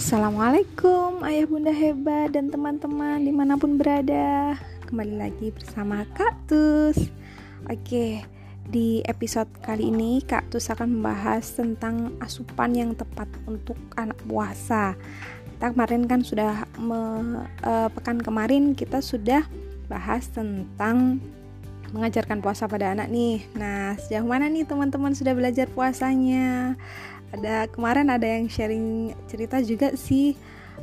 Assalamualaikum ayah bunda hebat dan teman-teman di mana pun berada Kembali lagi bersama Kaktus Oke, di episode kali ini Kaktus akan membahas tentang asupan yang tepat untuk anak puasa Kita kemarin kan sudah, me, uh, pekan kemarin kita sudah bahas tentang mengajarkan puasa pada anak nih. Nah, sejauh mana nih teman-teman sudah belajar puasanya? Ada kemarin ada yang sharing cerita juga sih.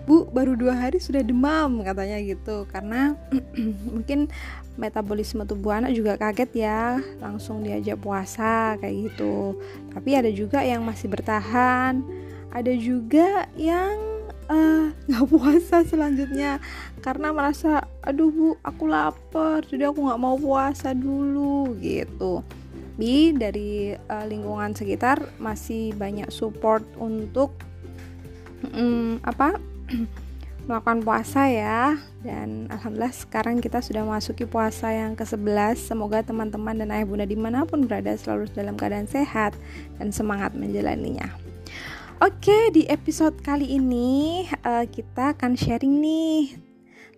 Bu, baru dua hari sudah demam katanya gitu. Karena mungkin metabolisme tubuh anak juga kaget ya langsung diajak puasa kayak gitu. Tapi ada juga yang masih bertahan. Ada juga yang Eh, nggak uh, puasa selanjutnya karena merasa aduh bu aku lapar jadi aku nggak mau puasa dulu gitu tapi dari uh, lingkungan sekitar masih banyak support untuk um, apa melakukan puasa ya. Dan alhamdulillah sekarang kita sudah masuki puasa yang ke-11 semoga teman-teman dan ayah bunda di mana pun berada selalu dalam keadaan sehat dan semangat menjalaninya. Oke, di episode kali ini uh, kita akan sharing nih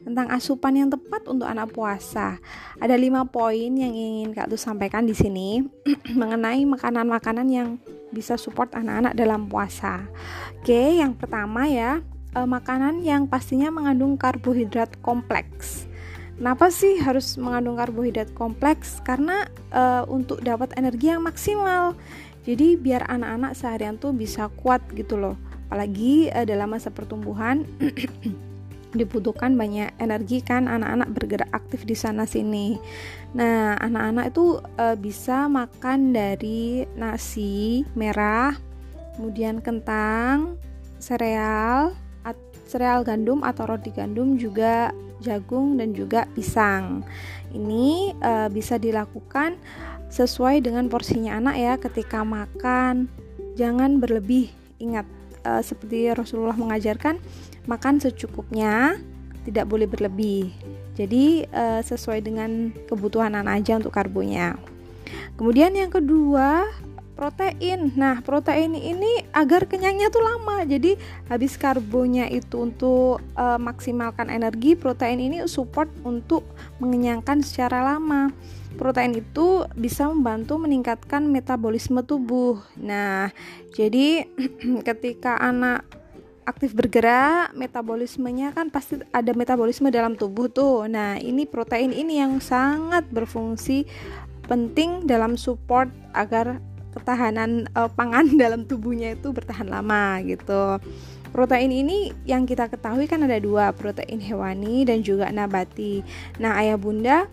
tentang asupan yang tepat untuk anak puasa. Ada lima poin yang ingin Kak tuh sampaikan di sini mengenai makanan-makanan yang bisa support anak-anak dalam puasa. Oke, yang pertama ya, uh, makanan yang pastinya mengandung karbohidrat kompleks. Kenapa sih harus mengandung karbohidrat kompleks? Karena uh, untuk dapat energi yang maksimal jadi biar anak-anak seharian tuh bisa kuat gitu loh apalagi uh, dalam masa pertumbuhan dibutuhkan banyak energi kan anak-anak bergerak aktif di sana sini. Nah, anak-anak itu uh, bisa makan dari nasi merah, kemudian kentang, sereal, sereal gandum atau roti gandum juga jagung dan juga pisang. Ini uh, bisa dilakukan sesuai dengan porsinya anak ya ketika makan jangan berlebih ingat uh, seperti Rasulullah mengajarkan makan secukupnya tidak boleh berlebih jadi uh, sesuai dengan kebutuhan anak aja untuk karbonya kemudian yang kedua protein. Nah, protein ini agar kenyangnya tuh lama. Jadi habis karbonya itu untuk uh, maksimalkan energi, protein ini support untuk mengenyangkan secara lama. Protein itu bisa membantu meningkatkan metabolisme tubuh. Nah, jadi ketika anak aktif bergerak, metabolismenya kan pasti ada metabolisme dalam tubuh tuh. Nah, ini protein ini yang sangat berfungsi penting dalam support agar ketahanan uh, pangan dalam tubuhnya itu bertahan lama gitu. Protein ini yang kita ketahui kan ada dua, protein hewani dan juga nabati. Nah, ayah bunda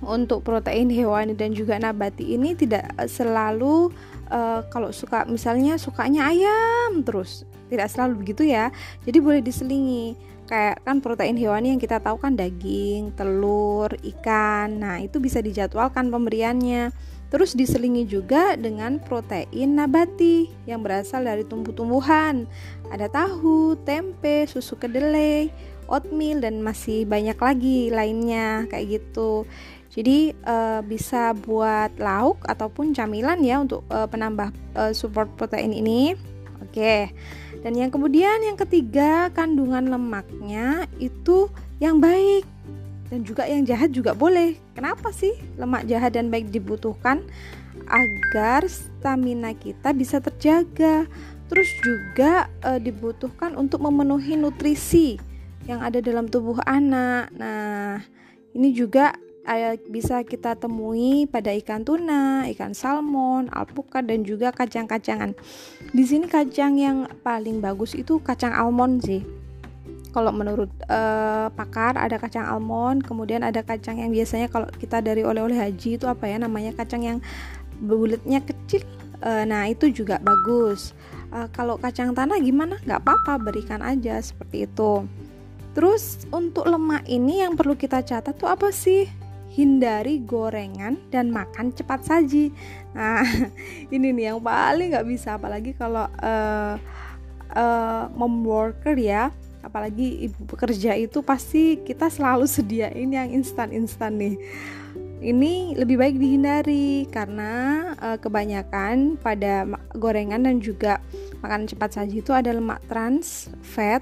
untuk protein hewani dan juga nabati ini tidak selalu uh, kalau suka misalnya sukanya ayam terus, tidak selalu begitu ya. Jadi boleh diselingi kayak kan protein hewani yang kita tahu kan daging, telur, ikan. Nah, itu bisa dijadwalkan pemberiannya. Terus diselingi juga dengan protein nabati yang berasal dari tumbuh-tumbuhan. Ada tahu, tempe, susu kedelai, oatmeal dan masih banyak lagi lainnya kayak gitu. Jadi uh, bisa buat lauk ataupun camilan ya untuk uh, penambah uh, support protein ini. Oke. Dan yang kemudian yang ketiga kandungan lemaknya itu yang baik dan juga yang jahat juga boleh. Kenapa sih lemak jahat dan baik dibutuhkan? Agar stamina kita bisa terjaga. Terus juga e, dibutuhkan untuk memenuhi nutrisi yang ada dalam tubuh anak. Nah, ini juga bisa kita temui pada ikan tuna, ikan salmon, alpukat dan juga kacang-kacangan. Di sini kacang yang paling bagus itu kacang almond sih kalau menurut uh, pakar ada kacang almond, kemudian ada kacang yang biasanya kalau kita dari oleh-oleh haji itu apa ya namanya kacang yang bulatnya kecil. Uh, nah itu juga bagus. Uh, kalau kacang tanah gimana? Gak apa-apa berikan aja seperti itu. Terus untuk lemak ini yang perlu kita catat tuh apa sih? Hindari gorengan dan makan cepat saji. Nah ini nih yang paling nggak bisa apalagi kalau uh, uh, mom worker ya apalagi ibu pekerja itu pasti kita selalu sediain yang instan-instan nih ini lebih baik dihindari karena uh, kebanyakan pada gorengan dan juga makanan cepat saji itu ada lemak trans fat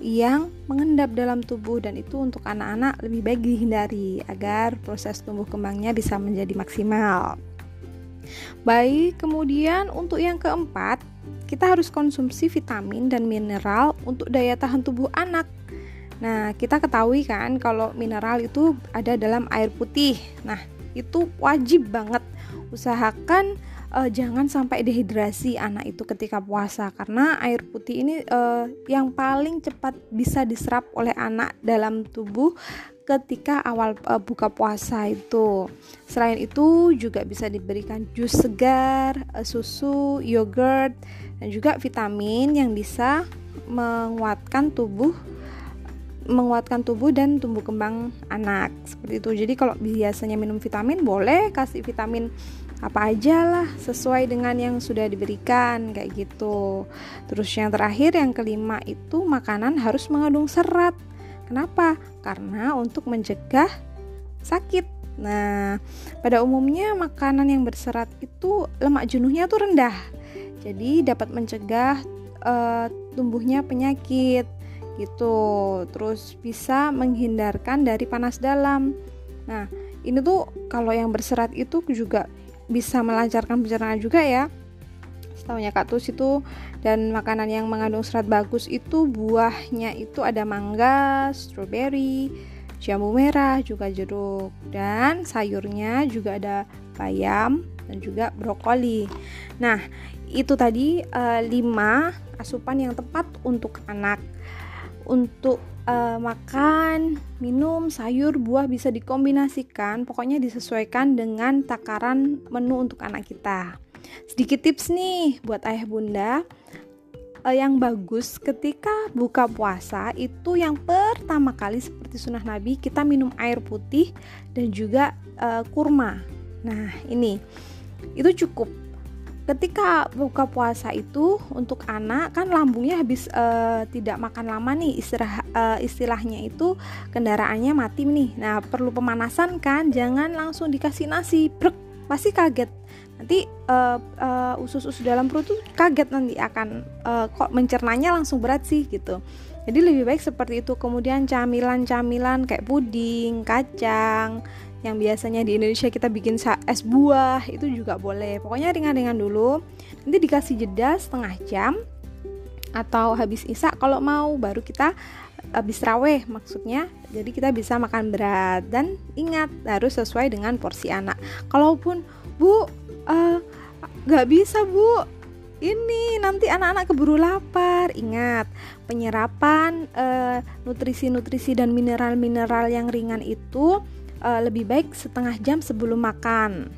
yang mengendap dalam tubuh dan itu untuk anak-anak lebih baik dihindari agar proses tumbuh kembangnya bisa menjadi maksimal. Baik, kemudian untuk yang keempat, kita harus konsumsi vitamin dan mineral untuk daya tahan tubuh anak Nah, kita ketahui kan kalau mineral itu ada dalam air putih. Nah, itu wajib banget usahakan uh, jangan sampai dehidrasi anak itu ketika puasa karena air putih ini uh, yang paling cepat bisa diserap oleh anak dalam tubuh ketika awal uh, buka puasa itu. Selain itu juga bisa diberikan jus segar, uh, susu, yogurt dan juga vitamin yang bisa menguatkan tubuh menguatkan tubuh dan tumbuh kembang anak seperti itu jadi kalau biasanya minum vitamin boleh kasih vitamin apa aja lah sesuai dengan yang sudah diberikan kayak gitu. Terus yang terakhir yang kelima itu makanan harus mengandung serat. Kenapa? Karena untuk mencegah sakit. Nah pada umumnya makanan yang berserat itu lemak jenuhnya tuh rendah. Jadi dapat mencegah uh, tumbuhnya penyakit gitu. Terus bisa menghindarkan dari panas dalam. Nah ini tuh kalau yang berserat itu juga bisa melancarkan pencernaan juga ya. Setahunya Kak Tus itu dan makanan yang mengandung serat bagus itu buahnya itu ada mangga, strawberry, jambu merah, juga jeruk. Dan sayurnya juga ada bayam dan juga brokoli. Nah, itu tadi uh, 5 asupan yang tepat untuk anak untuk uh, makan, minum, sayur, buah bisa dikombinasikan, pokoknya disesuaikan dengan takaran menu untuk anak kita. Sedikit tips nih buat ayah bunda uh, yang bagus ketika buka puasa itu yang pertama kali seperti sunnah Nabi kita minum air putih dan juga uh, kurma. Nah ini itu cukup ketika buka puasa itu untuk anak kan lambungnya habis uh, tidak makan lama nih istilah uh, istilahnya itu kendaraannya mati nih. Nah perlu pemanasan kan jangan langsung dikasih nasi brek pasti kaget. Nanti uh, uh, usus-usus dalam perut tuh kaget nanti akan uh, kok mencernanya langsung berat sih gitu. Jadi lebih baik seperti itu. Kemudian camilan-camilan kayak puding kacang yang biasanya di Indonesia kita bikin es buah itu juga boleh. Pokoknya ringan-ringan dulu. Nanti dikasih jeda setengah jam atau habis isak kalau mau baru kita habis raweh maksudnya. Jadi kita bisa makan berat. Dan ingat harus sesuai dengan porsi anak. Kalaupun bu uh, bisa bu. Ini nanti anak-anak keburu lapar. Ingat, penyerapan uh, nutrisi-nutrisi dan mineral-mineral yang ringan itu uh, lebih baik setengah jam sebelum makan.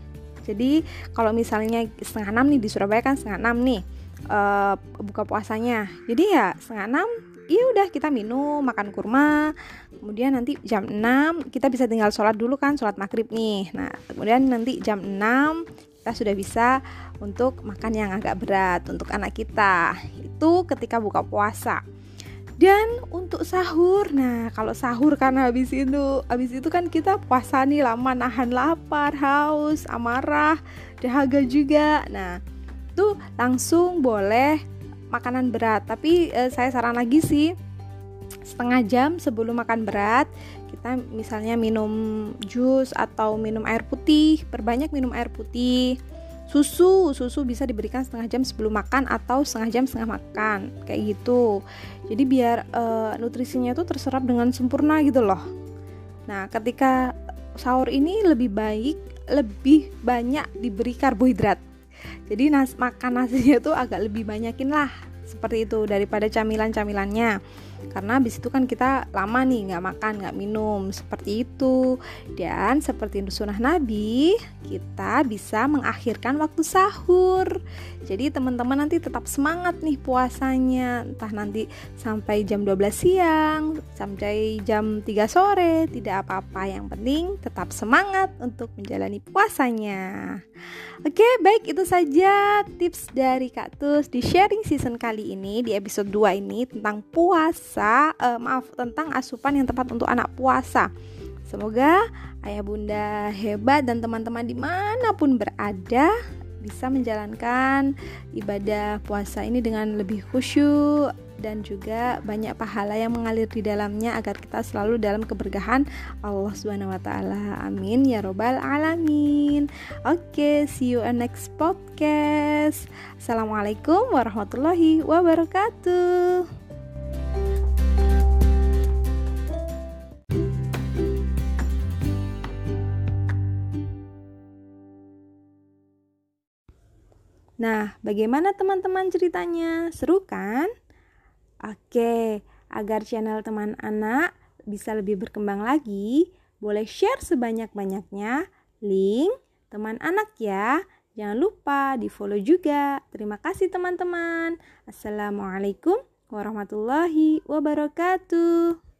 Jadi kalau misalnya setengah enam nih di Surabaya kan setengah enam nih uh, buka puasanya. Jadi ya setengah enam, iya udah kita minum makan kurma. Kemudian nanti jam 6 kita bisa tinggal sholat dulu kan sholat maghrib nih. Nah kemudian nanti jam 6 kita sudah bisa untuk makan yang agak berat untuk anak kita. Itu ketika buka puasa. Dan untuk sahur, nah kalau sahur kan habis itu, habis itu kan kita puasa nih lama nahan lapar, haus, amarah, dahaga juga. Nah, itu langsung boleh makanan berat. Tapi eh, saya saran lagi sih setengah jam sebelum makan berat kita misalnya minum jus atau minum air putih, perbanyak minum air putih susu susu bisa diberikan setengah jam sebelum makan atau setengah jam setengah makan kayak gitu. Jadi biar uh, nutrisinya tuh terserap dengan sempurna gitu loh. Nah ketika sahur ini lebih baik lebih banyak diberi karbohidrat. Jadi nas makan nasinya tuh agak lebih banyakin lah seperti itu daripada camilan-camilannya karena habis itu kan kita lama nih nggak makan nggak minum. Seperti itu. Dan seperti sunnah Nabi kita bisa mengakhirkan waktu sahur. Jadi teman-teman nanti tetap semangat nih puasanya. Entah nanti sampai jam 12 siang sampai jam 3 sore tidak apa-apa. Yang penting tetap semangat untuk menjalani puasanya. Oke baik itu saja tips dari Kak Tus di sharing season kali ini di episode 2 ini tentang puasa puasa, uh, maaf tentang asupan yang tepat untuk anak puasa. Semoga ayah bunda hebat dan teman-teman di mana pun berada bisa menjalankan ibadah puasa ini dengan lebih khusyuk dan juga banyak pahala yang mengalir di dalamnya agar kita selalu dalam keberkahan Allah Subhanahu wa taala. Amin ya robbal alamin. Oke, okay, see you on next podcast. Assalamualaikum warahmatullahi wabarakatuh. Nah, bagaimana teman-teman ceritanya? Seru kan? Oke, agar channel teman anak bisa lebih berkembang lagi, boleh share sebanyak-banyaknya link teman anak ya. Jangan lupa di follow juga. Terima kasih teman-teman. Assalamualaikum warahmatullahi wabarakatuh.